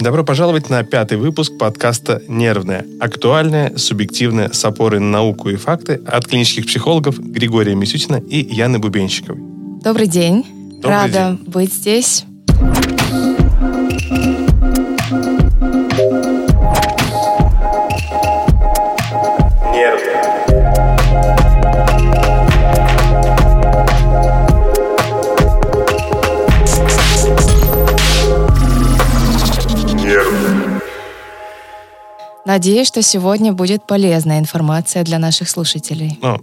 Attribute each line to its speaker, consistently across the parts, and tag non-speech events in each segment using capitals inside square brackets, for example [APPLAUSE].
Speaker 1: Добро пожаловать на пятый выпуск подкаста «Нервное». Актуальное, субъективное, с опорой на науку и факты от клинических психологов Григория Мисютина и Яны Бубенщиковой.
Speaker 2: Добрый день.
Speaker 1: Добрый
Speaker 2: Рада
Speaker 1: день.
Speaker 2: быть здесь. Надеюсь, что сегодня будет полезная информация для наших слушателей.
Speaker 1: Ну,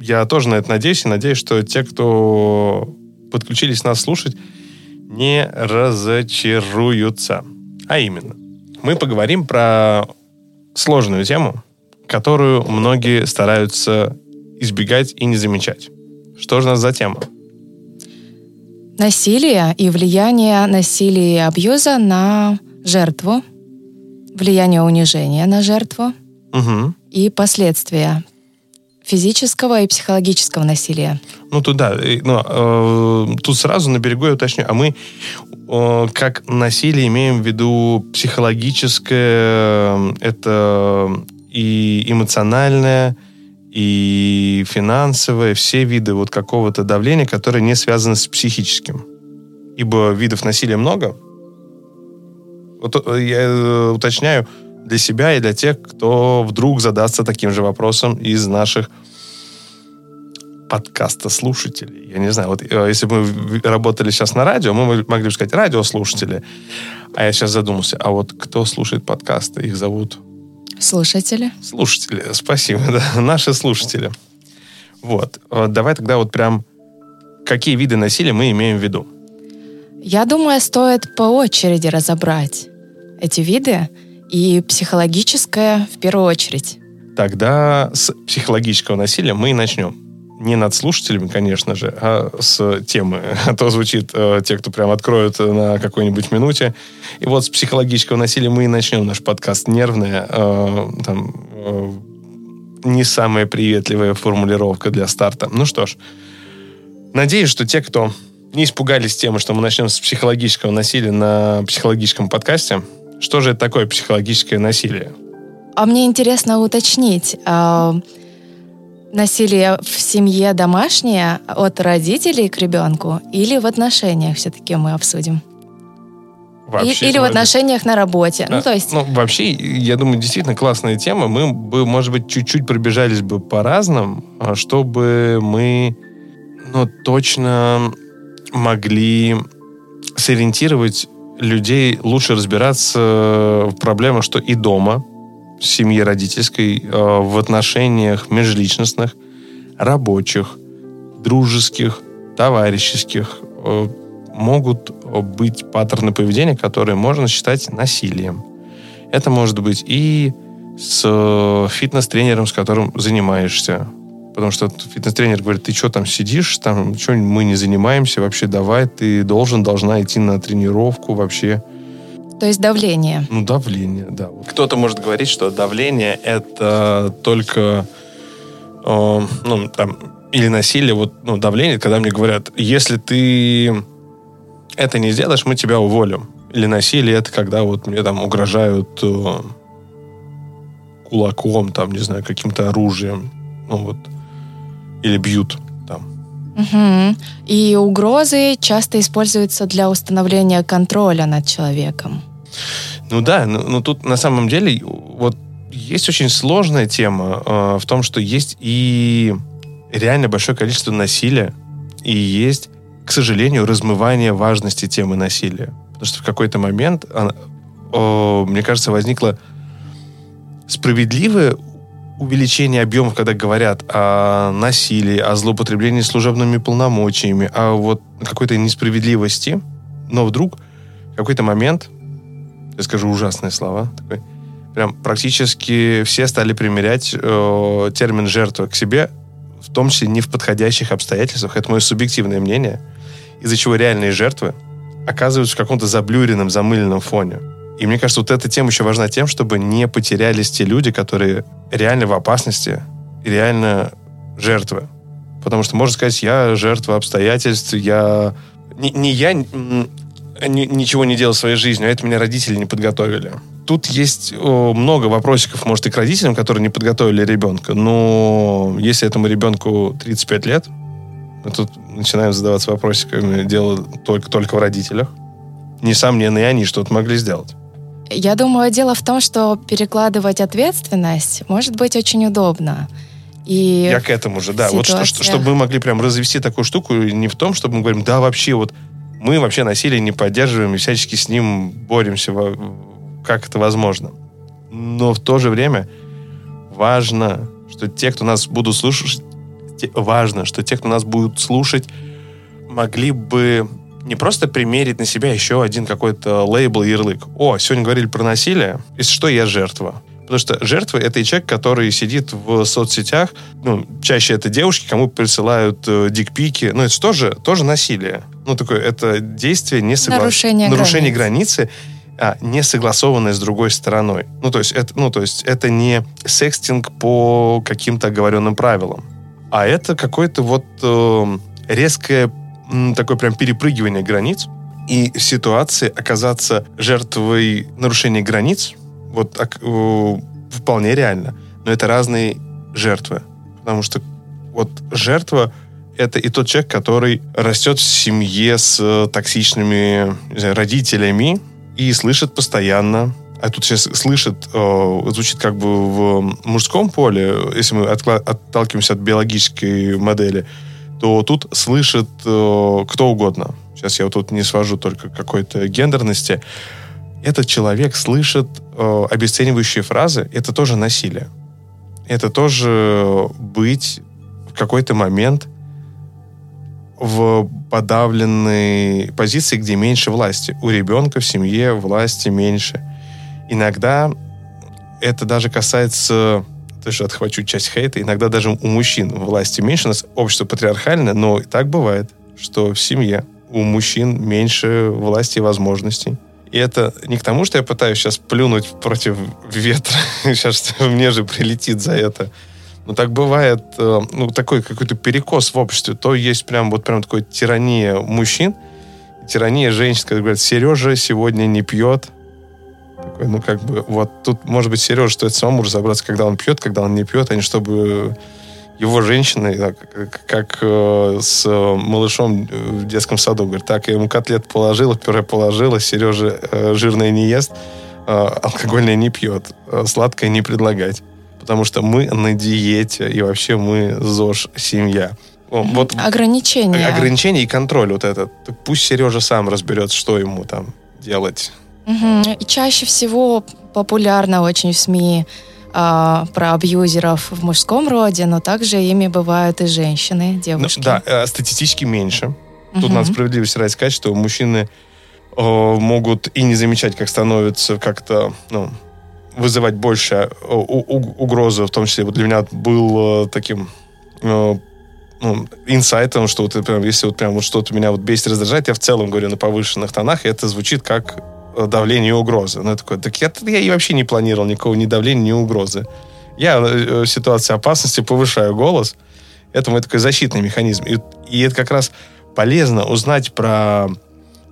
Speaker 1: я тоже на это надеюсь, и надеюсь, что те, кто подключились нас слушать, не разочаруются. А именно, мы поговорим про сложную тему, которую многие стараются избегать и не замечать. Что же у нас за тема?
Speaker 2: Насилие и влияние насилия и абьюза на жертву, влияние унижения на жертву
Speaker 1: Угу.
Speaker 2: и последствия физического и психологического насилия.
Speaker 1: Ну, тут да. и, ну, э, тут сразу на берегу я уточню. А мы э, как насилие имеем в виду психологическое, э, это и эмоциональное, и финансовое, все виды вот какого-то давления, которые не связаны с психическим. Ибо видов насилия много. Вот э, я э, уточняю для себя и для тех, кто вдруг задастся таким же вопросом из наших подкаста слушателей. Я не знаю, вот э, если бы мы работали сейчас на радио, мы могли бы сказать радиослушатели. А я сейчас задумался, а вот кто слушает подкасты? Их зовут
Speaker 2: Слушатели?
Speaker 1: слушатели. Спасибо, [LAUGHS] да, наши слушатели. Вот. Давай тогда вот прям какие виды насилия мы имеем в виду?
Speaker 2: Я думаю, стоит по очереди разобрать эти виды и психологическое в первую очередь.
Speaker 1: Тогда с психологического насилия мы и начнем. Не над слушателями, конечно же, а с темы. А то звучит э, те, кто прям откроют на какой-нибудь минуте. И вот с психологического насилия мы и начнем наш подкаст «Нервное». Э, там, э, не самая приветливая формулировка для старта. Ну что ж, надеюсь, что те, кто не испугались темы, что мы начнем с психологического насилия на психологическом подкасте, что же это такое психологическое насилие?
Speaker 2: А мне интересно уточнить, а, насилие в семье домашнее от родителей к ребенку или в отношениях все-таки мы обсудим? И-
Speaker 1: Вообще,
Speaker 2: или в отношениях на работе. Ну,
Speaker 1: А,
Speaker 2: то есть,
Speaker 1: Ну, вообще, я думаю, действительно классная тема. Мы бы, может быть, чуть-чуть пробежались бы по разным, а, чтобы мы, ну, точно могли сориентировать людей, лучше разбираться в проблемах, что и дома, в семье родительской, э, в отношениях межличностных, рабочих, дружеских, товарищеских, э, могут быть паттерны поведения, которые можно считать насилием. Это может быть и с э, фитнес-тренером, с которым занимаешься. Потому что фитнес-тренер говорит, ты что там сидишь, там что мы не занимаемся, вообще давай, ты должен, должна идти на тренировку вообще.
Speaker 2: то есть давление.
Speaker 1: Ну, давление, да. Кто-то может говорить, что давление это только, э, ну, там, или насилие, вот, ну, давление, когда мне говорят, если ты это не сделаешь, мы тебя уволим. Или насилие это когда вот мне там угрожают э, кулаком, там, не знаю, каким-то оружием. Ну, вот. Или бьют там.
Speaker 2: Мгм. И угрозы часто используются для установления контроля над человеком.
Speaker 1: Ну да, ну, ну тут на самом деле вот есть очень сложная тема э, в том, что есть и реально большое количество насилия, и есть, к сожалению, размывание важности темы насилия. Потому что в какой-то момент, она, о, мне кажется, возникло справедливое увеличение объемов, когда говорят о насилии, о злоупотреблении служебными полномочиями, о вот какой-то несправедливости, но вдруг в какой-то момент я скажу ужасные слова, такой, прям практически все стали примерять э, термин жертва к себе, в том числе не в подходящих обстоятельствах. Это мое субъективное мнение, из-за чего реальные жертвы оказываются в каком-то заблюренном, замыленном фоне. И мне кажется, вот эта тема еще важна тем, чтобы не потерялись те люди, которые реально в опасности реально жертвы. Потому что можно сказать, я жертва обстоятельств, я... Не, не я... ни- ничего не делал в своей жизни, а это меня родители не подготовили. Тут есть о, много вопросиков, может, и к родителям, которые не подготовили ребенка. Но если этому ребенку 35 лет, мы тут начинаем задаваться вопросиками, дело только, только в родителях. Несомненно, и они что-то могли сделать.
Speaker 2: Я думаю, дело в том, что перекладывать ответственность может быть очень удобно. И
Speaker 1: Я к этому же, да. Вот что, что-
Speaker 2: ситуациях-
Speaker 1: чтобы мы могли прям развести такую штуку, не в том, чтобы мы говорим, да, вообще вот мы вообще насилие не поддерживаем и всячески с ним боремся, как это возможно. Но в то же время важно, что те, кто нас будут слушать, те- важно, что те, кто нас будут слушать, могли бы не просто примерить на себя еще один какой-то лейбл, ярлык. О, сегодня говорили про насилие, если что, я жертва. Потому что жертва — это и человек, который сидит в соцсетях, ну, чаще это девушки, кому присылают э, дикпики. Ну, это же тоже, тоже насилие. Ну, такое, это действие не согла-
Speaker 2: Нарушение
Speaker 1: нарушение
Speaker 2: границ.
Speaker 1: границы, а, не согласованное с другой стороной. Ну, то есть это, ну, то есть это не секстинг по каким-то оговоренным правилам, а это какое-то вот э, резкое такое прям перепрыгивание границ и ситуации оказаться жертвой нарушения границ вот вполне реально. Но это разные жертвы. Потому что вот жертва это и тот человек, который растет в семье с э, токсичными знаю, родителями и слышит постоянно. А тут сейчас слышит, э, звучит как бы в мужском поле, если мы отталкиваемся от биологической модели, то тут слышит э, кто угодно. Сейчас я вот тут не свожу только какой-то гендерности. Этот человек слышит э, обесценивающие фразы. Это тоже насилие. Это тоже быть в какой-то момент в подавленной позиции, где меньше власти. У ребенка в семье власти меньше. Иногда это даже касается, тоже отхвачу часть хейта, иногда даже у мужчин власти меньше. У нас общество патриархальное, но и так бывает, что в семье у мужчин меньше власти и возможностей. И это не к тому, что я пытаюсь сейчас плюнуть против ветра, [LAUGHS] сейчас мне же прилетит за это. Но так бывает, э, ну, такой какой-то перекос в обществе. То есть прям вот прям такой тирания мужчин, тирания женщин, когда говорят, Сережа сегодня не пьет. Такой, ну, как бы, вот тут, может быть, Сережа стоит самому разобраться, когда он пьет, когда он не пьет, а не чтобы его женщины, как, как, э, с э, малышом в детском саду, говорит, так, я ему котлет положила, пюре положила, Сережа э, жирное не ест, э, алкогольное не пьет, э, сладкое не предлагать. Потому что мы на диете, и вообще мы ЗОЖ семья. О, Вот
Speaker 2: Ограничения.
Speaker 1: ограничения и контроль вот этот. Пусть Сережа сам разберется, что ему там делать.
Speaker 2: Мгм. И чаще всего популярно очень в СМИ а, про абьюзеров в мужском роде, но также ими бывают и женщины,
Speaker 1: Ну,
Speaker 2: девушки.
Speaker 1: да, э, статистически меньше. Тут
Speaker 2: Мгм.
Speaker 1: надо справедливости ради сказать, что мужчины э, могут и не замечать, как становится как-то, ну, вызывать больше э, у- у- угрозы, в том числе вот для меня был э, таким э, ну, инсайтом, что вот прям, если вот прям вот что-то меня вот бесит, раздражает, я в целом говорю на повышенных тонах, и это звучит как э, давление и угроза. Ну, я такой, так я, я и вообще не планировал никакого ни давления, ни угрозы. Я э, в ситуации опасности повышаю голос. Это мой такой защитный механизм. И, и это как раз полезно узнать про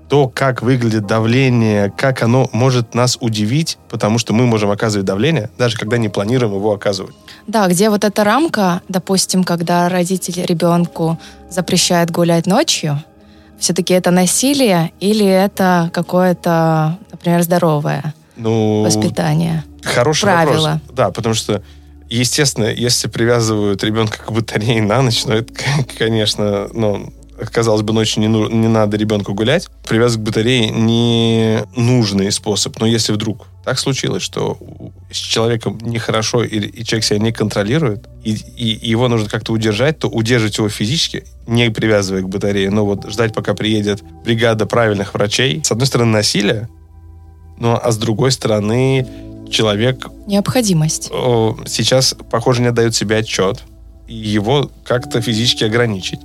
Speaker 1: то, как выглядит давление, как оно может нас удивить, потому что мы можем оказывать давление, даже когда не планируем его оказывать.
Speaker 2: Да, где вот эта рамка, допустим, когда родитель ребенку запрещает гулять ночью, все-таки это насилие или это какое-то, например, здоровое
Speaker 1: Ну,
Speaker 2: воспитание?
Speaker 1: Хороший
Speaker 2: правила.
Speaker 1: вопрос. Да, потому что, естественно, если привязывают ребенка к батарее на ночь, ну, это, [LAUGHS] конечно, ну, казалось бы, ночью не, ну- не надо ребенку гулять. Привязывать к батарее не нужный способ. Но если вдруг так случилось, что с человеком нехорошо, и, и человек себя не контролирует, и, и его нужно как-то удержать, то удерживать его физически, не привязывая к батарее, но вот ждать, пока приедет бригада правильных врачей. С одной стороны, насилие, ну, а с другой стороны, человек
Speaker 2: Необходимость.
Speaker 1: о, сейчас, похоже, не отдает себе отчет, и его как-то физически ограничить.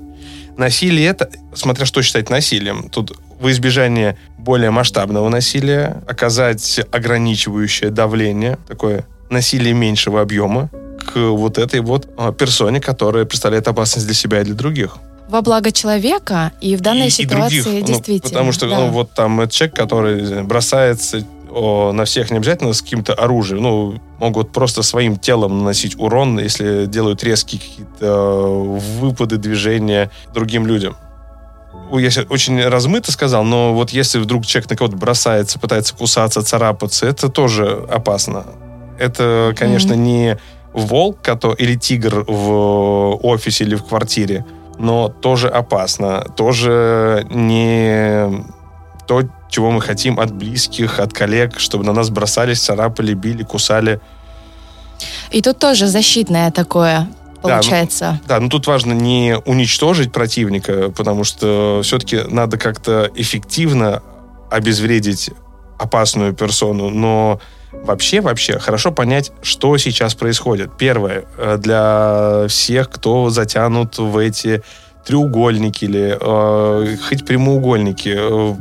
Speaker 1: Насилие это, смотря что считать насилием, тут во избежание более масштабного насилия оказать ограничивающее давление, такое насилие меньшего объема к вот этой вот а, персоне, которая представляет опасность для себя и для других.
Speaker 2: во благо человека, и в данной
Speaker 1: и,
Speaker 2: ситуации
Speaker 1: и других,
Speaker 2: действительно.
Speaker 1: Ну, потому что
Speaker 2: да.
Speaker 1: ну, вот там этот человек, который бросается о, на всех не обязательно с каким-то оружием, ну, могут просто своим телом наносить урон, если делают резкие какие-то э, выпады, движения другим людям. Я сейчас очень размыто сказал, но вот если вдруг человек на кого-то бросается, пытается кусаться, царапаться, это тоже опасно. Это, конечно, mm-hmm. не волк или тигр в офисе или в квартире, но тоже опасно. Тоже не то, чего мы хотим от близких, от коллег, чтобы на нас бросались, царапали, били, кусали.
Speaker 2: И тут тоже защитное такое получается.
Speaker 1: Да, ну, да, но тут важно не уничтожить противника, потому что все-таки надо как-то эффективно обезвредить опасную персону, но вообще, вообще хорошо понять, что сейчас происходит. Первое, э, для всех, кто затянут в эти треугольники или э, хоть прямоугольники, э,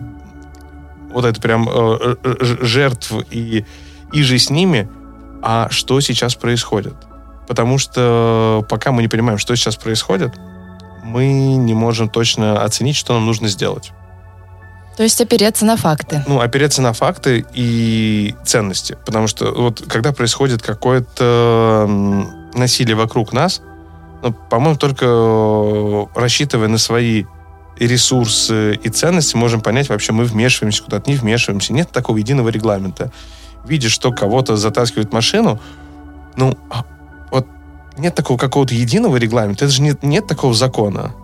Speaker 1: вот это прям э, э жертв и, и же с ними, а что сейчас происходит. Потому что пока мы не понимаем, что сейчас происходит, мы не можем точно оценить, что нам нужно сделать.
Speaker 2: То есть опереться на факты.
Speaker 1: Ну, опереться на факты и ценности. Потому что вот когда происходит какое-то насилие вокруг нас, ну, по-моему, только рассчитывая на свои ресурсы и ценности, можем понять, вообще мы вмешиваемся куда-то, не вмешиваемся. Нет такого единого регламента. Видишь, что кого-то затаскивает машину, ну, а вот нет такого какого-то единого регламента, это же нет, нет такого закона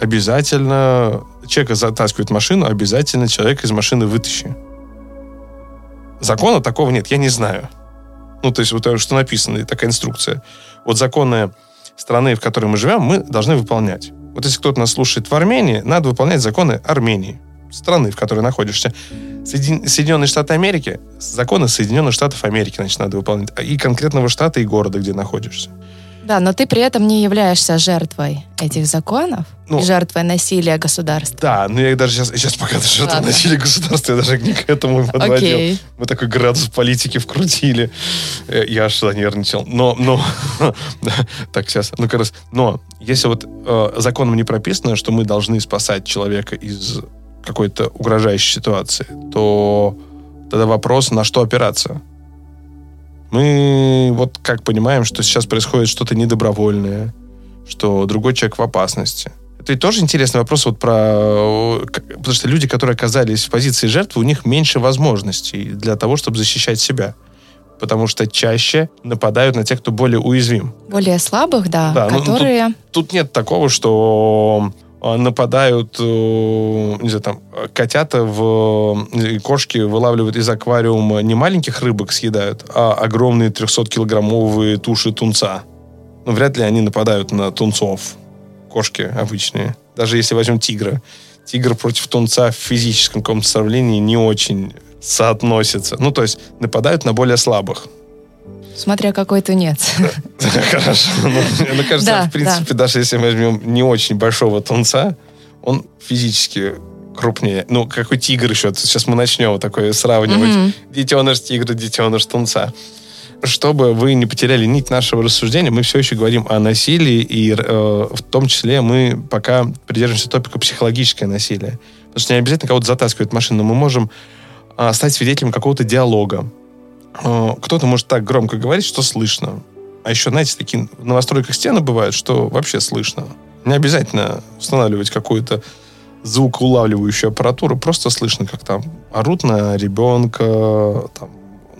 Speaker 1: обязательно человека затаскивает машину, обязательно человек из машины вытащи. Закона такого нет, я не знаю. Ну, то есть вот что написано, такая инструкция. Вот законы страны, в которой мы живем, мы должны выполнять. Вот если кто-то нас слушает в Армении, надо выполнять законы Армении, страны, в которой находишься. Соединенные Штаты Америки, законы Соединенных Штатов Америки, значит, надо выполнять. И конкретного штата и города, где находишься.
Speaker 2: Да, но ты при этом не являешься жертвой этих законов, ну, жертвой насилия государства.
Speaker 1: Да, но я даже сейчас, сейчас пока даже это насилие государства, я даже не к этому подводил. Okay. Мы такой градус политики вкрутили. Э, я аж занервничал. Но, но, [LAUGHS] так, сейчас, ну, как раз, но если вот э, законом не прописано, что мы должны спасать человека из какой-то угрожающей ситуации, то тогда вопрос, на что опираться? Мы вот как понимаем, что сейчас происходит что-то недобровольное, что другой человек в опасности. Это и тоже интересный вопрос вот про... Потому что люди, которые оказались в позиции жертвы, у них меньше возможностей для того, чтобы защищать себя. Потому что чаще нападают на тех, кто более уязвим.
Speaker 2: Более слабых, да, да которые...
Speaker 1: Ну, тут, тут нет такого, что нападают, э, не знаю, там, котята в... Кошки вылавливают из аквариума не маленьких рыбок съедают, а огромные 300-килограммовые туши тунца. Ну, вряд ли они нападают на тунцов. Кошки обычные. Даже если возьмем тигра. Тигр против тунца в физическом каком-то сравнении не очень соотносится. Ну, то есть нападают на более слабых.
Speaker 2: Смотря какой тунец. [LAUGHS]
Speaker 1: Хорошо. Ну, мне кажется, в принципе, даже если мы возьмем не очень большого тунца, он физически крупнее. Ну, какой тигр еще. Сейчас мы начнем такое сравнивать. Детеныш тигра, детеныш тунца. Чтобы вы не потеряли нить нашего рассуждения, мы все еще говорим о насилии, и э, в том числе мы пока придерживаемся топика психологическое насилие. Потому что не обязательно кого-то затаскивать машину, но мы можем э, стать свидетелем какого-то диалога, кто-то может так громко говорить, что слышно. А еще, знаете, такие в новостройках стены бывают, что вообще слышно. Не обязательно устанавливать какую-то звукоулавливающую аппаратуру, просто слышно, как там орут на ребенка, там,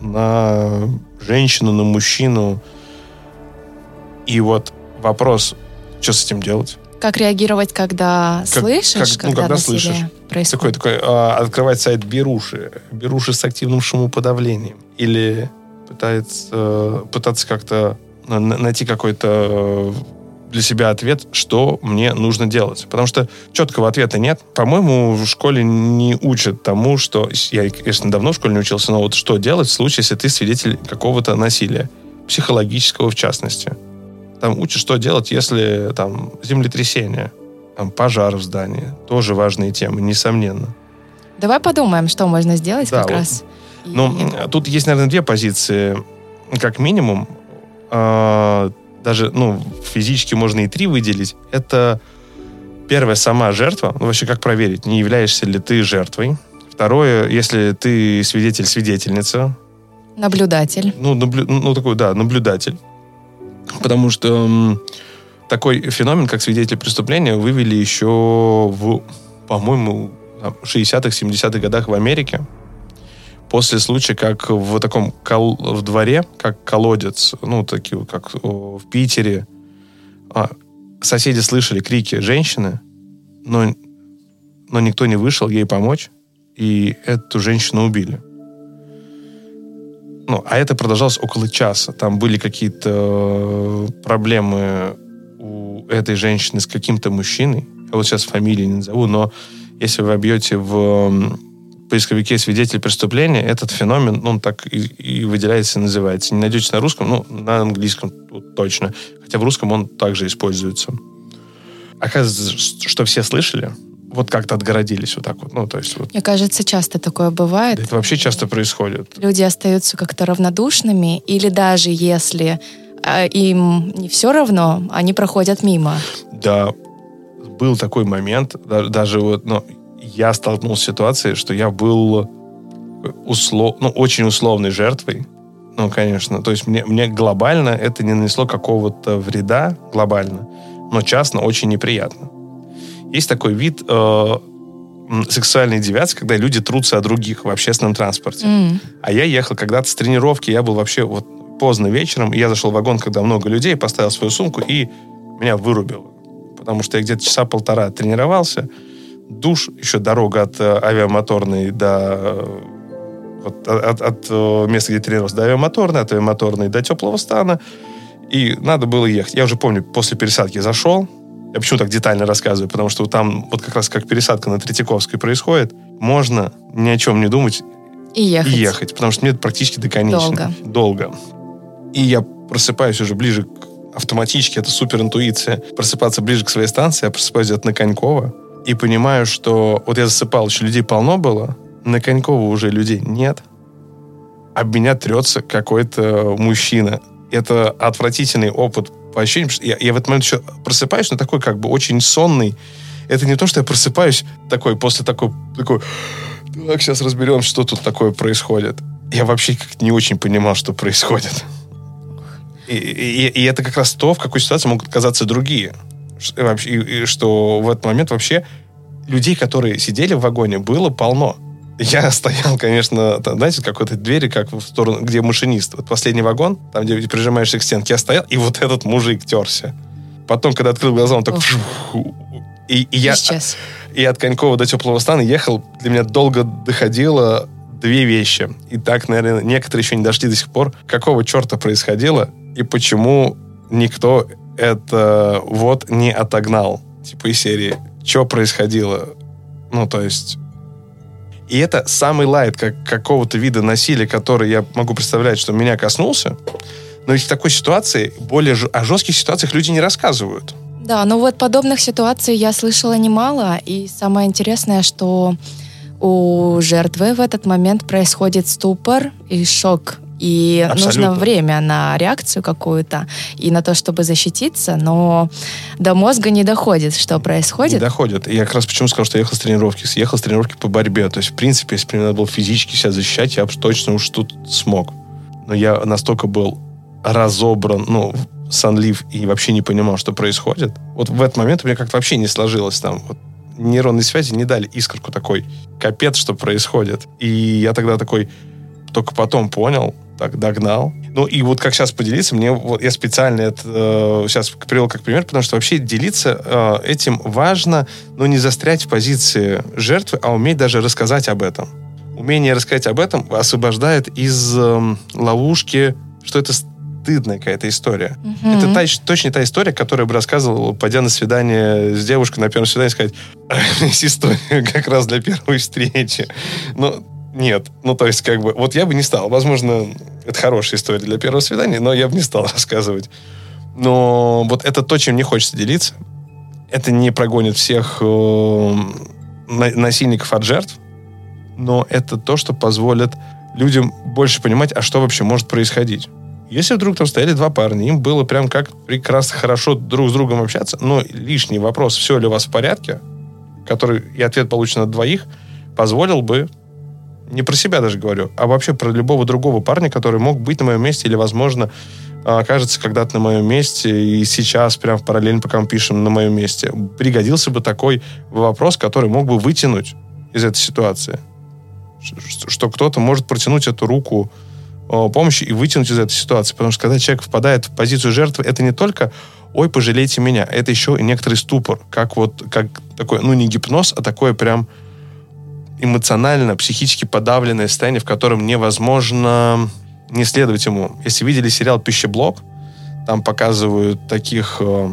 Speaker 1: на женщину, на мужчину. И вот вопрос, что с этим делать?
Speaker 2: Как реагировать, когда как, слышишь, как, ну, когда, когда слышишь. Происходит?
Speaker 1: Такой, такой, открывать сайт Беруши. Беруши с активным шумоподавлением. Или пытается, пытаться как-то найти какой-то э, для себя ответ, что мне нужно делать. Потому что четкого ответа нет. По-моему, в школе не учат тому, что... Я, конечно, давно в школе не учился, но вот что делать в случае, если ты свидетель какого-то насилия. Психологического, в частности. Там учат, что делать, если там землетрясение, там пожар в здании. Тоже важные темы, несомненно.
Speaker 2: Давай подумаем, что можно сделать да, как вот. раз.
Speaker 1: Ну, и... тут есть, наверное, две позиции. Как минимум, э, даже, ну, физически можно и три выделить. Это Первое, сама жертва. Ну, вообще, как проверить, не являешься ли ты жертвой. Второе, если ты свидетель-свидетельница.
Speaker 2: Наблюдатель.
Speaker 1: Ну, наблю, ну, такой, да, наблюдатель. Потому что такой феномен, как свидетель преступления, вывели еще в, по-моему, 60-х, 70-х годах в Америке. После случая, как в таком кол- в дворе, как колодец, ну, такие, как в Питере, а, соседи слышали крики женщины, но, но никто не вышел ей помочь, и эту женщину убили. Ну, а это продолжалось около часа. Там были какие-то э, проблемы этой женщины с каким-то мужчиной. Я вот сейчас фамилии не назову, но если вы обьете в поисковике свидетель преступления, этот феномен, он так и, и выделяется и называется. Не найдете на русском, ну, на английском точно. Хотя в русском он также используется. Оказывается, что все слышали, вот как-то отгородились вот так вот. Ну, то есть вот.
Speaker 2: Мне кажется, часто такое бывает.
Speaker 1: Это вообще часто происходит.
Speaker 2: Люди остаются как-то равнодушными, или даже если им не все равно, они проходят мимо.
Speaker 1: Да, был такой момент, да- даже вот, ну, я столкнулся с ситуацией, что я был услов, ну, очень условной жертвой. Ну, конечно. То есть мне, мне глобально это не нанесло какого-то вреда, глобально, но частно очень неприятно. Есть такой вид э, сексуальной девиации, когда люди трутся о других в общественном транспорте.
Speaker 2: М.
Speaker 1: А я ехал когда-то с тренировки, я был вообще вот поздно вечером, я зашел в вагон, когда много людей, поставил свою сумку, и меня вырубило. Потому что я где-то часа полтора тренировался, душ, еще дорога от э, авиамоторной до... э, вот, от, от, э, места, где тренировался, до авиамоторной, от авиамоторной до теплого стана. И надо было ехать. Я уже помню, после пересадки зашел. Я почему так детально рассказываю? Потому что там вот как раз как пересадка на Третьяковской происходит. Можно ни о чем не думать
Speaker 2: И ехать.
Speaker 1: и ехать, потому что мне это практически до конечной.
Speaker 2: Долго.
Speaker 1: Долго. И я просыпаюсь уже ближе к автоматически, это супер интуиция. Просыпаться ближе к своей станции, я просыпаюсь где-то на Конькова и понимаю, что вот я засыпал, еще людей полно было, на Конькова уже людей нет, об меня трется какой-то мужчина. Это отвратительный опыт по ощущениям, я, я в этот момент еще просыпаюсь, но такой как бы очень сонный. Это не то, что я просыпаюсь такой после такой, такой так, сейчас разберем, что тут такое происходит. Я вообще как не очень понимал, что происходит. И, и- и это как раз то, в какой ситуации могут оказаться другие. И и- и что в этот момент вообще людей, которые сидели в вагоне, было полно. Я [LAUGHS] стоял, конечно, там, знаете, какой-то двери, как в сторону, где машинист. Вот последний вагон, там, где прижимаешься к стенке, я стоял, и вот этот мужик терся. Потом, когда открыл глаза, он так... И, и я,
Speaker 2: Исчез.
Speaker 1: и от Конькова до Теплого стана ехал, для меня долго доходило две вещи. И так, наверное, некоторые еще не дошли до сих пор. Какого черта происходило и почему никто это вот не отогнал? Типа из серии. Что происходило? Ну, то есть... И это самый лайт как, какого-то вида насилия, который я могу представлять, что меня коснулся. Но ведь в такой ситуации, более о жестких ситуациях люди не рассказывают.
Speaker 2: Да, ну вот подобных ситуаций я слышала немало, и самое интересное, что у жертвы в этот момент происходит ступор и шок, и
Speaker 1: Абсолютно.
Speaker 2: нужно время на реакцию какую-то и на то, чтобы защититься, но до мозга не доходит, что
Speaker 1: Не
Speaker 2: происходит.
Speaker 1: доходят. И я как раз почему сказал, что я ехал с тренировки. Съехал с тренировки по борьбе. То есть, в принципе, если бы мне надо было физически себя защищать, я бы точно уж тут смог. Но я настолько был разобран, ну, сонлив и вообще не понимал, что происходит. Вот в этот момент у меня как-то вообще не сложилось там. Вот нейронные связи не дали искорку такой. Капец, что происходит. И я тогда такой только потом понял, так догнал. Ну и вот как сейчас поделиться, мне вот я специально это э, сейчас привел как пример, потому что вообще делиться э, этим важно, но не застрять в позиции жертвы, а уметь даже рассказать об этом. Умение рассказать об этом освобождает из эм, ловушки, что это стыдная какая-то история.
Speaker 2: Мгм.
Speaker 1: Это та, точно та история, которую бы рассказывал, пойдя на свидание с девушкой на первом свидании, сказать, есть история [LAUGHS] как раз для первой встречи. Но нет. Ну, то есть, как бы, вот я бы не стал. Возможно, это хорошая история для первого свидания, но я бы не стал [LAUGHS] рассказывать. Но вот это то, чем не хочется делиться. Это не прогонит всех э, на- насильников от жертв, но это то, что позволит людям больше понимать, а что вообще может происходить. Если вдруг там стояли два парня, им было прям как прекрасно хорошо друг с другом общаться, но лишний вопрос, все ли у вас в порядке, который и ответ получен от двоих, позволил бы не про себя даже говорю, а вообще про любого другого парня, который мог быть на моем месте или, возможно, окажется когда-то на моем месте и сейчас, прям параллельно, пока мы пишем, на моем месте. Пригодился бы такой вопрос, который мог бы вытянуть из этой ситуации. Что кто-то может протянуть эту руку помощи и вытянуть из этой ситуации. Потому что когда человек впадает в позицию жертвы, это не только ой, пожалейте меня. Это еще и некоторый ступор, как вот, как такой, ну, не гипноз, а такое прям эмоционально, психически подавленное состояние, в котором невозможно не следовать ему. Если видели сериал «Пищеблок», там показывают таких э,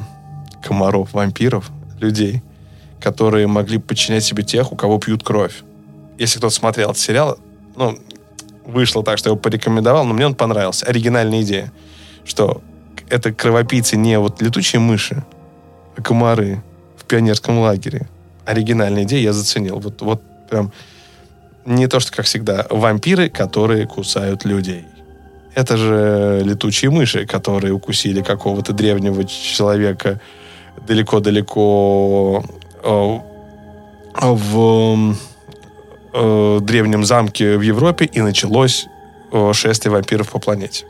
Speaker 1: комаров, вампиров, людей, которые могли подчинять себе тех, у кого пьют кровь. Если кто-то смотрел этот сериал, ну, вышло так, что я его порекомендовал, но мне он понравился. Оригинальная идея, что это кровопийцы не вот летучие мыши, а комары в пионерском лагере. Оригинальная идея я заценил. Вот, вот прям не то, что, как всегда, вампиры, которые кусают людей. Это же летучие мыши, которые укусили какого-то древнего человека далеко-далеко э, в э, древнем замке в Европе, и началось э, шествие вампиров по планете.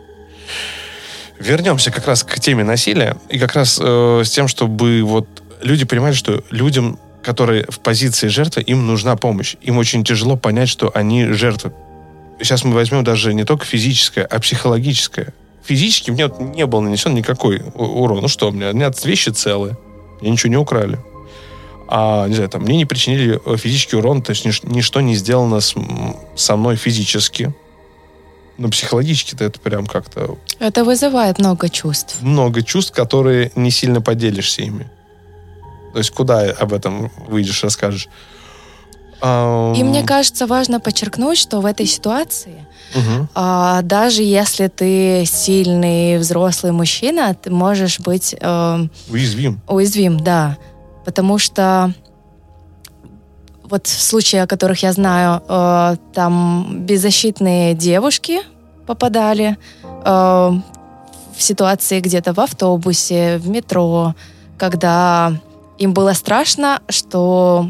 Speaker 1: Вернемся как раз к теме насилия, и как раз с тем, чтобы вот люди понимали, что людям которые в позиции жертвы, им нужна помощь. Им очень тяжело понять, что они жертвы. Сейчас мы возьмем даже не только физическое, а психологическое. Физически мне вот не был нанесен никакой урон. Ну что, у меня, у меня вещи целые. Мне ничего не украли. А, не знаю, там, мне не причинили э, физический урон, то есть нич- ничто не сделано с, со мной физически. Но психологически-то это прям как-то...
Speaker 2: Это вызывает много чувств.
Speaker 1: Много чувств, которые не сильно поделишься ими. То есть куда об этом выйдешь, расскажешь?
Speaker 2: И мне кажется, важно подчеркнуть, что в этой ситуации, угу. а, даже если ты сильный взрослый мужчина, ты можешь быть э,
Speaker 1: уязвим.
Speaker 2: Уязвим, да, потому что вот случаи, о которых я знаю, э, там беззащитные девушки попадали э, в ситуации где-то в автобусе, в метро, когда им было страшно, что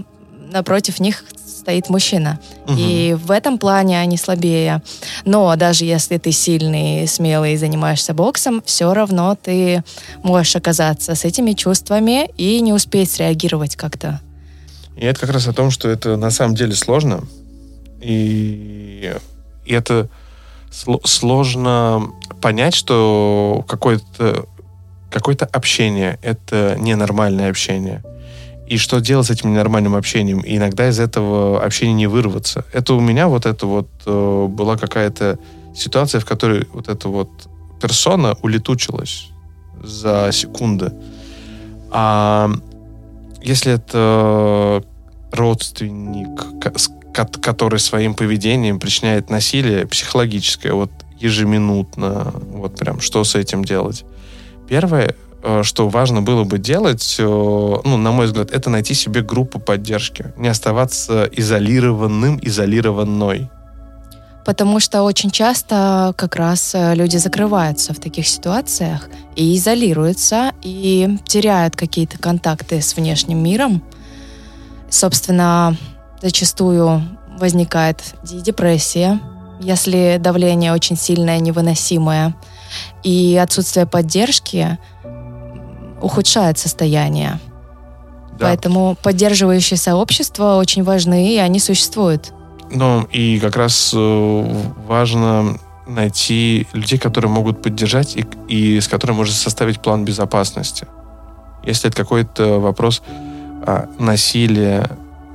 Speaker 2: напротив них стоит мужчина. Угу. И в этом плане они слабее. Но даже если ты сильный, смелый и занимаешься боксом, все равно ты можешь оказаться с этими чувствами и не успеть среагировать как-то.
Speaker 1: И это как раз о том, что это на самом деле сложно. И, и это сложно понять, что какой-то какое-то общение — это ненормальное общение. И что делать с этим ненормальным общением? И иногда из этого общения не вырваться. Это у меня вот это вот э, была какая-то ситуация, в которой вот эта вот персона улетучилась за секунды. А если это родственник, который своим поведением причиняет насилие психологическое, вот ежеминутно, вот прям что с этим делать? Первое, э, что важно было бы делать, э, ну, на мой взгляд, это найти себе группу поддержки. Не оставаться изолированным, изолированной.
Speaker 2: Потому что очень часто как раз э, люди закрываются в таких ситуациях и изолируются, и теряют какие-то контакты с внешним миром. Собственно, зачастую возникает депрессия, если давление очень сильное, невыносимое – и отсутствие поддержки ухудшает состояние. Да. Поэтому поддерживающие сообщества очень важны, и они существуют.
Speaker 1: Ну, и как раз э, важно найти людей, которые могут поддержать и, и с которыми можно составить план безопасности. Если это какой-то вопрос а, насилия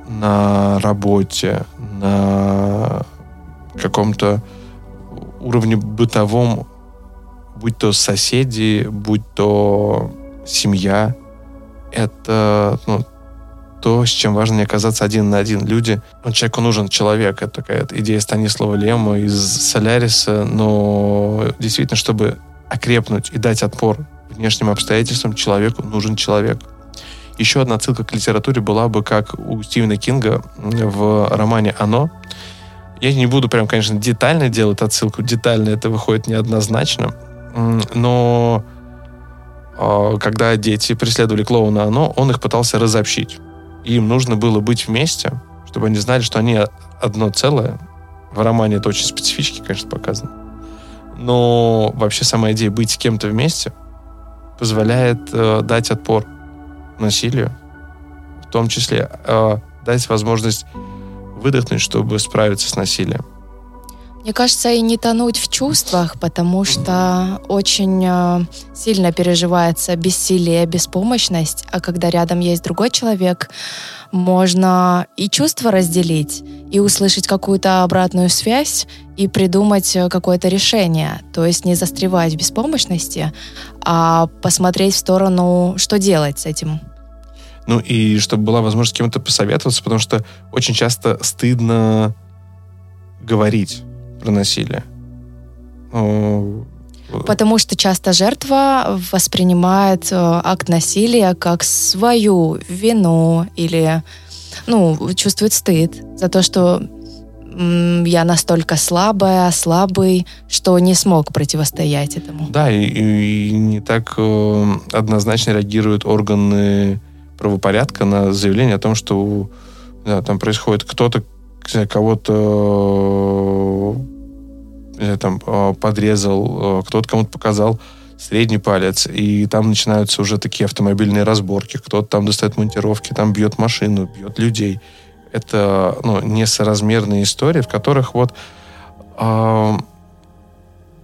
Speaker 1: на работе, на каком-то уровне бытовом будь то соседи, будь то семья, это ну, то, с чем важно не оказаться один на один. Люди, ну, человеку нужен человек. Это такая идея Станислава Лема из Соляриса, но действительно, чтобы окрепнуть и дать отпор внешним обстоятельствам, человеку нужен человек. Еще одна ссылка к литературе была бы, как у Стивена Кинга в романе «Оно». Я не буду прям, конечно, детально делать отсылку. Детально это выходит неоднозначно Но а, когда дети преследовали клоуна Оно, он их пытался разобщить. Им нужно было быть вместе, чтобы они знали, что они одно целое. В романе это очень специфически, конечно, показано. Но вообще сама идея быть с кем-то вместе позволяет э, дать отпор насилию, в том числе э, дать возможность выдохнуть, чтобы справиться с насилием.
Speaker 2: Мне кажется, и не тонуть в чувствах, потому что очень э, сильно переживается бессилие, беспомощность, а когда рядом есть другой человек, можно и чувства разделить, и услышать какую-то обратную связь, и придумать э, какое-то решение. То есть не застревать в беспомощности, а посмотреть в сторону, что делать с этим.
Speaker 1: Ну и чтобы была возможность кем-то посоветоваться, потому что очень часто стыдно говорить про насилие.
Speaker 2: Ну, Потому что часто жертва воспринимает э, акт насилия как свою вину или ну, чувствует стыд за то, что я настолько слабая, слабый, что не смог противостоять этому.
Speaker 1: Да, и, и не так э, однозначно реагируют органы правопорядка на заявление о том, что да, там происходит кто-то, кого-то э, там э, подрезал, э, кто-то кому-то показал средний палец, и там начинаются уже такие автомобильные разборки, кто-то там достает монтировки, там бьет машину, бьет людей. Это ну, несоразмерные истории, в которых вот э,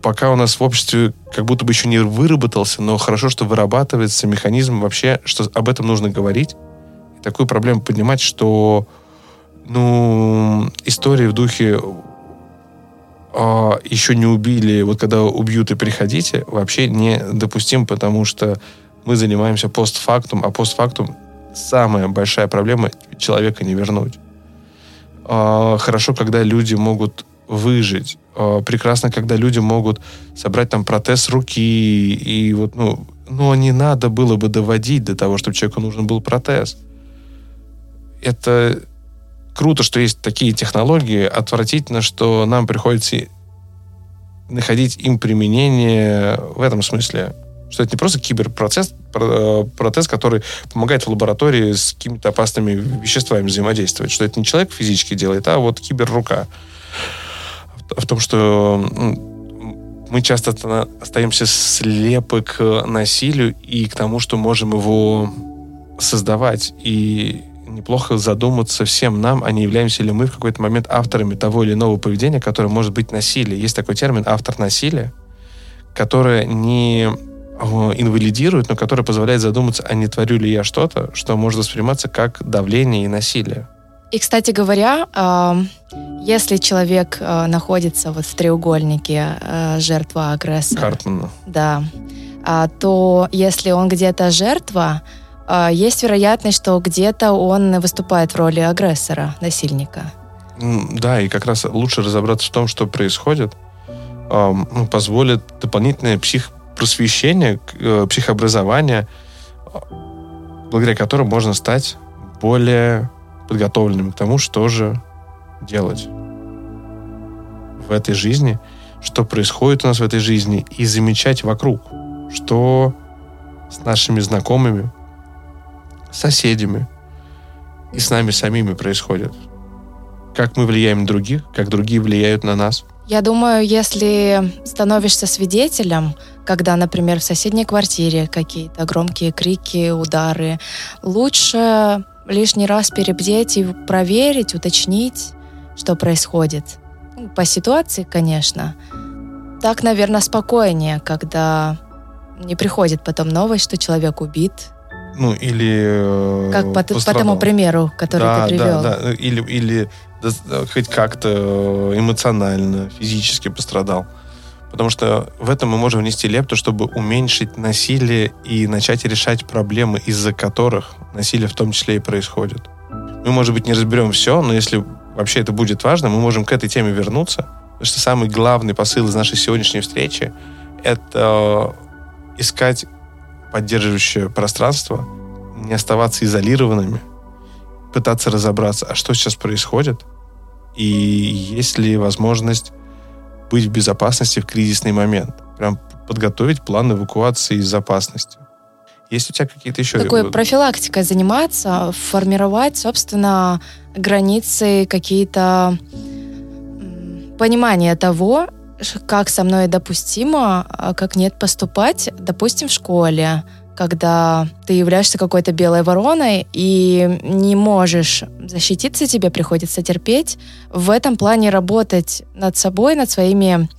Speaker 1: пока у нас в обществе как будто бы еще не выработался, но хорошо, что вырабатывается механизм вообще, что об этом нужно говорить, такую проблему поднимать, что ну, истории в духе а, еще не убили, вот когда убьют и приходите, вообще не допустим, потому что мы занимаемся постфактум, а постфактум самая большая проблема человека не вернуть. А, хорошо, когда люди могут выжить. А, прекрасно, когда люди могут собрать там протез руки и вот, ну, но не надо было бы доводить до того, чтобы человеку нужен был протез. Это круто, что есть такие технологии, отвратительно, что нам приходится находить им применение в этом смысле. Что это не просто киберпроцесс, протез, который помогает в лаборатории с какими-то опасными веществами взаимодействовать. Что это не человек физически делает, а вот киберрука. В том, что мы часто остаемся слепы к насилию и к тому, что можем его создавать. И неплохо задуматься всем нам, а не являемся ли мы в какой-то момент авторами того или иного поведения, которое может быть насилие. Есть такой термин «автор насилия», которое не инвалидирует, но которое позволяет задуматься, а не творю ли я что-то, что может восприниматься как давление и насилие.
Speaker 2: И, кстати говоря, если человек находится вот в треугольнике жертва агрессора,
Speaker 1: Картмана.
Speaker 2: да, а, то если он где-то жертва, есть вероятность, что где-то он выступает в роли агрессора, насильника.
Speaker 1: Да, и как раз лучше разобраться в том, что происходит, ну, позволит дополнительное психпросвещение, э, психообразование, благодаря которому можно стать более подготовленным к тому, что же делать в этой жизни, что происходит у нас в этой жизни, и замечать вокруг, что с нашими знакомыми, соседями и с нами самими происходит. Как мы влияем на других, как другие влияют на нас.
Speaker 2: Я думаю, если становишься свидетелем, когда, например, в соседней квартире какие-то громкие крики, удары, лучше лишний раз перебдеть и проверить, уточнить, что происходит. Ну, по ситуации, конечно. Так, наверное, спокойнее, когда не приходит потом новость, что человек убит,
Speaker 1: ну, или
Speaker 2: э, Как по, по тому примеру, который да, ты привел.
Speaker 1: Да, да. Или, или да, хоть как-то э, эмоционально, физически пострадал. Потому что в этом мы можем внести лепту, чтобы уменьшить насилие и начать решать проблемы, из-за которых насилие в том числе и происходит. Мы, может быть, не разберем все, но если вообще это будет важно, мы можем к этой теме вернуться. Потому что самый главный посыл из нашей сегодняшней встречи — это искать поддерживающее пространство, не оставаться изолированными, пытаться разобраться, а что сейчас происходит, и есть ли возможность быть в безопасности в кризисный момент. Прям подготовить план эвакуации из опасности. Есть у тебя какие-то еще...
Speaker 2: Такой профилактикой заниматься, формировать, собственно, границы, какие-то понимание того, как со мной допустимо, а как нет поступать, допустим, в школе, когда ты являешься какой-то белой вороной и не можешь защититься, тебе приходится терпеть. В этом плане работать над собой, над своими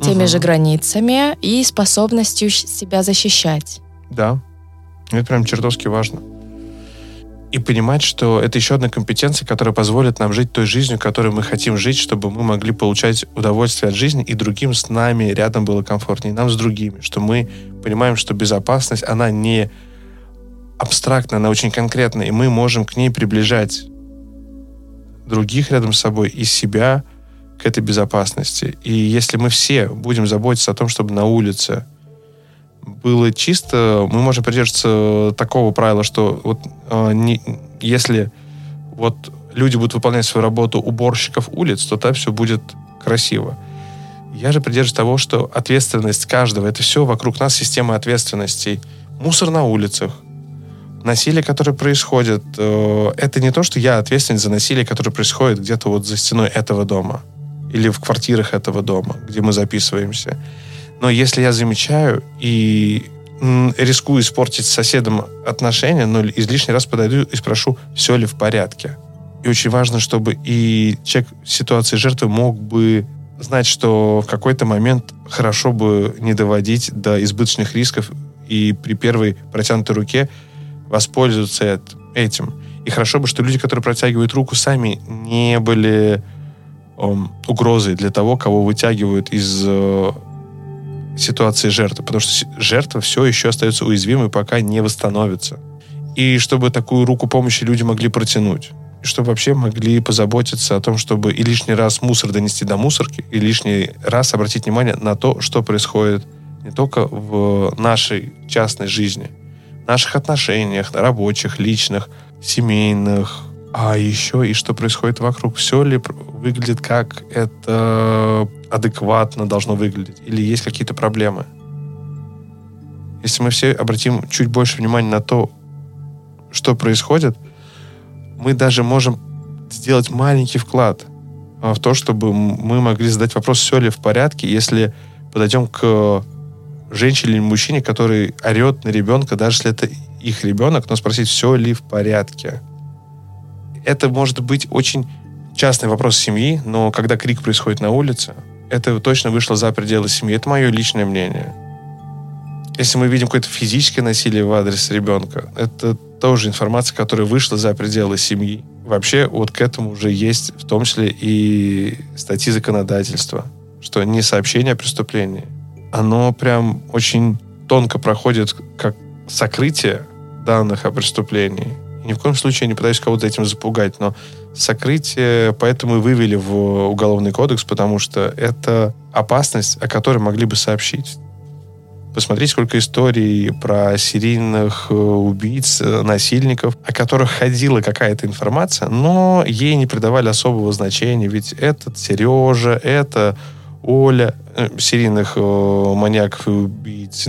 Speaker 2: теми угу. же границами и способностью себя защищать.
Speaker 1: Да, это прям чертовски важно и понимать, что это еще одна компетенция, которая позволит нам жить той жизнью, которой мы хотим жить, чтобы мы могли получать удовольствие от жизни, и другим с нами рядом было комфортнее, нам с другими, что мы понимаем, что безопасность, она не абстрактная, она очень конкретная, и мы можем к ней приближать других рядом с собой и себя к этой безопасности. И если мы все будем заботиться о том, чтобы на улице было чисто, мы можем придерживаться такого правила, что вот э, не, если вот люди будут выполнять свою работу уборщиков улиц, то там все будет красиво. Я же придерживаюсь того, что ответственность каждого, это все вокруг нас система ответственностей. Мусор на улицах, насилие, которое происходит, э, это не то, что я ответственен за насилие, которое происходит где-то вот за стеной этого дома или в квартирах этого дома, где мы записываемся. Но если я замечаю и рискую испортить с соседом отношения, но излишний раз подойду и спрошу, все ли в порядке. И очень важно, чтобы и человек в ситуации жертвы мог бы знать, что в какой-то момент хорошо бы не доводить до избыточных рисков и при первой протянутой руке воспользоваться этим. И хорошо бы, что люди, которые протягивают руку, сами не были эм, угрозой для того, кого вытягивают из э, ситуации жертвы, потому что жертва все еще остается уязвимой, пока не восстановится. И чтобы такую руку помощи люди могли протянуть. И чтобы вообще могли позаботиться о том, чтобы и лишний раз мусор донести до мусорки, и лишний раз обратить внимание на то, что происходит не только в нашей частной жизни, наших отношениях, рабочих, личных, семейных, а еще и что происходит вокруг. Все ли выглядит как это адекватно должно выглядеть? Или есть какие-то проблемы? Если мы все обратим чуть больше внимания на то, что происходит, мы даже можем сделать маленький вклад а, в то, чтобы мы могли задать вопрос, все ли в порядке, если подойдем к женщине или мужчине, который орет на ребенка, даже если это их ребенок, но спросить, все ли в порядке это может быть очень частный вопрос семьи, но когда крик происходит на улице, это точно вышло за пределы семьи. Это мое личное мнение. Если мы видим какое-то физическое насилие в адрес ребенка, это тоже информация, которая вышла за пределы семьи. Вообще вот к этому уже есть в том числе и статьи законодательства, что не сообщение о преступлении, оно прям очень тонко проходит как сокрытие данных о преступлении ни в коем случае не пытаюсь кого-то этим запугать, но сокрытие поэтому и вывели в Уголовный кодекс, потому что это опасность, о которой могли бы сообщить. Посмотрите, сколько историй про серийных э, убийц, э, насильников, о которых ходила какая-то информация, но ей не придавали особого значения, ведь этот Сережа, это Оля, э, серийных маньяков и убийц,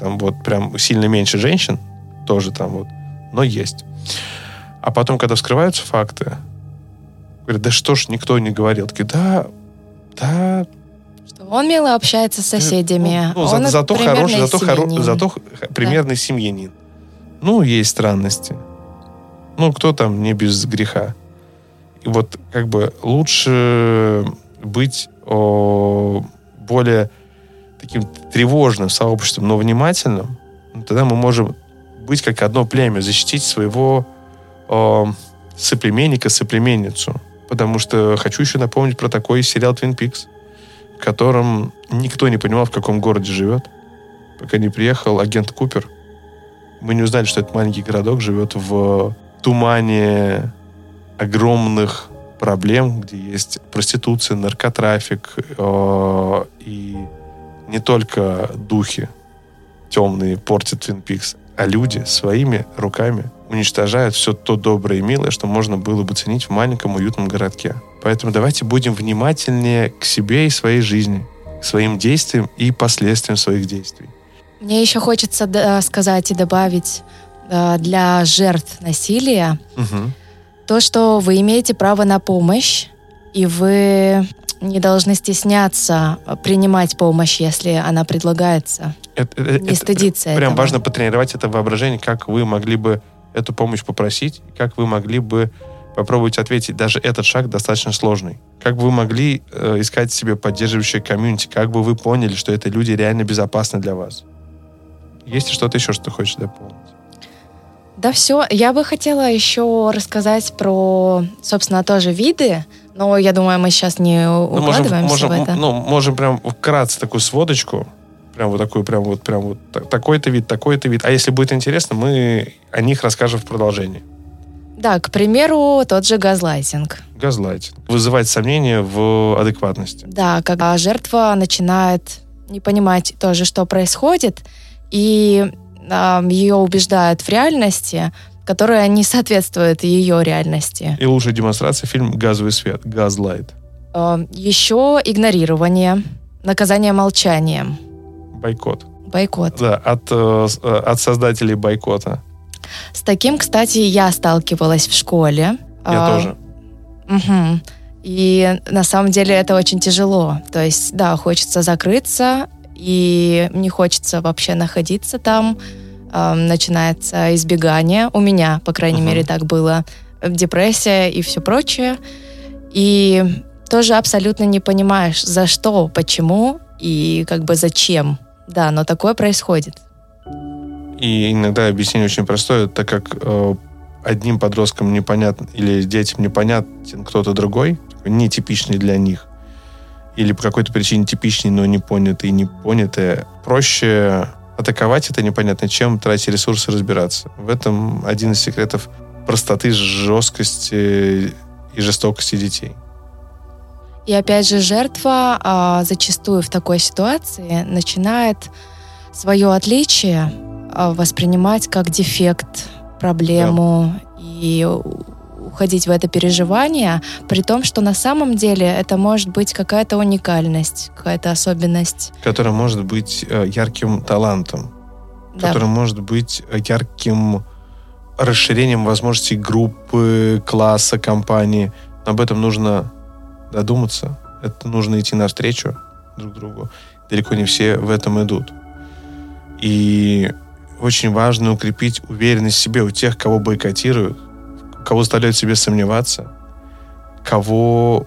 Speaker 1: там вот прям сильно меньше женщин, тоже там вот, но есть. А потом, когда вскрываются факты, говорят, да что ж никто не говорил. Такие, да, да.
Speaker 2: Что он мило общается с соседями.
Speaker 1: Ну, ну, он за, зато хороший, зато, хоро, зато примерный да. семьянин. Ну, есть странности. Ну, кто там не без греха. И вот как бы лучше быть о, более таким тревожным сообществом, но внимательным, тогда мы можем быть как одно племя, защитить своего э, соплеменника, соплеменницу. Потому что хочу еще напомнить про такой сериал Twin Peaks, в котором никто не понимал, в каком городе живет, пока не приехал агент Купер. Мы не узнали, что этот маленький городок живет в тумане огромных проблем, где есть проституция, наркотрафик э, и не только духи темные портят Твин Пикс, а люди своими руками уничтожают все то доброе и милое, что можно было бы ценить в маленьком уютном городке. Поэтому давайте будем внимательнее к себе и своей жизни, к своим действиям и последствиям своих действий.
Speaker 2: Мне еще хочется сказать и добавить э, для жертв насилия угу. то, что вы имеете право на помощь, и вы не должны стесняться принимать помощь, если она предлагается. Это, не это, стыдиться
Speaker 1: это, Прям этого. важно потренировать это воображение, как вы могли бы эту помощь попросить, как вы могли бы попробовать ответить. Даже этот шаг достаточно сложный. Как бы вы могли э, искать себе поддерживающее комьюнити, как бы вы поняли, что это люди реально безопасны для вас. Есть ли что-то еще, что хочешь дополнить?
Speaker 2: Да все. Я бы хотела еще рассказать про, собственно, тоже виды, но я думаю, мы сейчас не укладываемся
Speaker 1: ну, можем,
Speaker 2: можем, в это.
Speaker 1: Ну, можем прям вкратце такую сводочку, прям вот такую, прям вот, прям вот такой-то вид, такой-то вид. А если будет интересно, мы о них расскажем в продолжении.
Speaker 2: Да, к примеру, тот же газлайтинг.
Speaker 1: Газлайтинг. Вызывать сомнения в адекватности.
Speaker 2: Да, когда жертва начинает не понимать тоже, что происходит, и э, ее убеждают в реальности, которая не соответствует ее реальности.
Speaker 1: И лучшая демонстрация фильм «Газовый свет», «Газлайт».
Speaker 2: Э, еще игнорирование, наказание молчанием.
Speaker 1: Бойкот.
Speaker 2: Бойкот.
Speaker 1: Да, от, э, э, от создателей бойкота.
Speaker 2: С таким, кстати, я сталкивалась в школе.
Speaker 1: Я а, тоже.
Speaker 2: Угу. И на самом деле это очень тяжело. То есть, да, хочется закрыться, и не хочется вообще находиться там. Э, начинается избегание. У меня, по крайней uh-huh. мере, так было. Депрессия и все прочее. И тоже абсолютно не понимаешь, за что, почему и как бы зачем. Да, но такое происходит.
Speaker 1: И иногда объяснение очень простое, так как э, одним подросткам непонятно или детям непонятен кто-то другой, нетипичный для них, или по какой-то причине типичный, но не понятый, не понятый, проще атаковать это непонятно, чем тратить ресурсы разбираться. В этом один из секретов простоты, жесткости и жестокости детей.
Speaker 2: И опять же, жертва а, зачастую в такой ситуации начинает свое отличие а, воспринимать как дефект, проблему да. и уходить в это переживание, при том, что на самом деле это может быть какая-то уникальность, какая-то особенность.
Speaker 1: Которая может быть э, ярким талантом, да. которая может быть э, ярким расширением возможностей группы, класса, компании. Но об этом нужно додуматься. Это нужно идти навстречу друг другу. Далеко не все в этом идут. И очень важно укрепить уверенность в себе у тех, кого бойкотируют, кого заставляют себе сомневаться, кого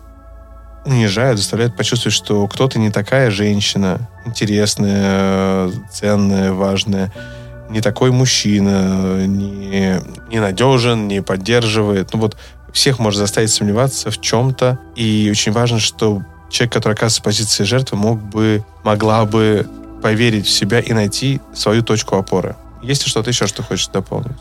Speaker 1: унижают, заставляют почувствовать, что кто-то не такая женщина, интересная, ценная, важная, не такой мужчина, не, не надежен, не поддерживает. Ну вот всех может заставить сомневаться в чем-то. И очень важно, что человек, который оказывается в позиции жертвы, мог бы, могла бы поверить в себя и найти свою точку опоры. Есть ли что-то еще, что хочешь дополнить?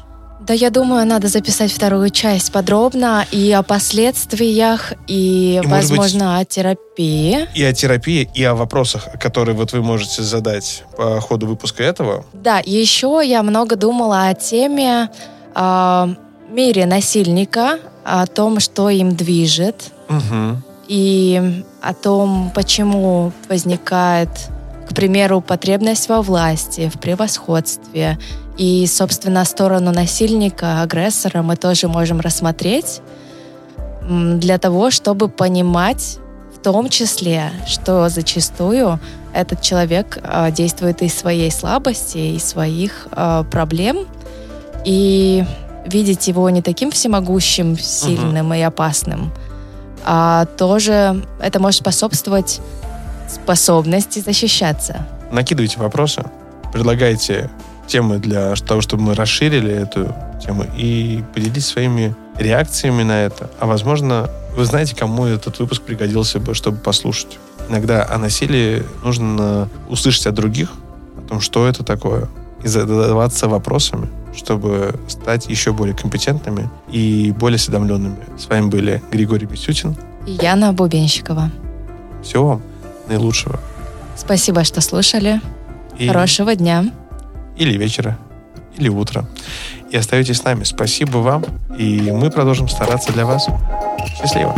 Speaker 2: Да, я думаю, надо записать вторую часть подробно и о последствиях, и, и возможно, быть, о терапии.
Speaker 1: И о терапии, и о вопросах, которые вот вы можете задать по ходу выпуска этого.
Speaker 2: Да, еще я много думала о теме э, мире насильника, о том, что им движет, угу. и о том, почему возникает, к примеру, потребность во власти, в превосходстве и, собственно, сторону насильника, агрессора мы тоже можем рассмотреть для того, чтобы понимать в том числе, что зачастую этот человек э, действует из своей слабости, из своих э, проблем, и видеть его не таким всемогущим, сильным uh-huh. и опасным, а тоже это может способствовать способности защищаться.
Speaker 1: Накидывайте вопросы, предлагайте темы для того, чтобы мы расширили эту тему и поделитесь своими реакциями на это. А возможно, вы знаете, кому этот выпуск пригодился бы, чтобы послушать. Иногда о насилии нужно услышать от других, о том, что это такое, и задаваться вопросами, чтобы стать еще более компетентными и более осведомленными. С вами были Григорий Бесютин
Speaker 2: и Яна Бубенщикова.
Speaker 1: Всего вам наилучшего.
Speaker 2: Спасибо, что слушали. И... Хорошего дня
Speaker 1: или вечера, или утра. И оставайтесь с нами. Спасибо вам, и мы продолжим стараться для вас. Счастливо!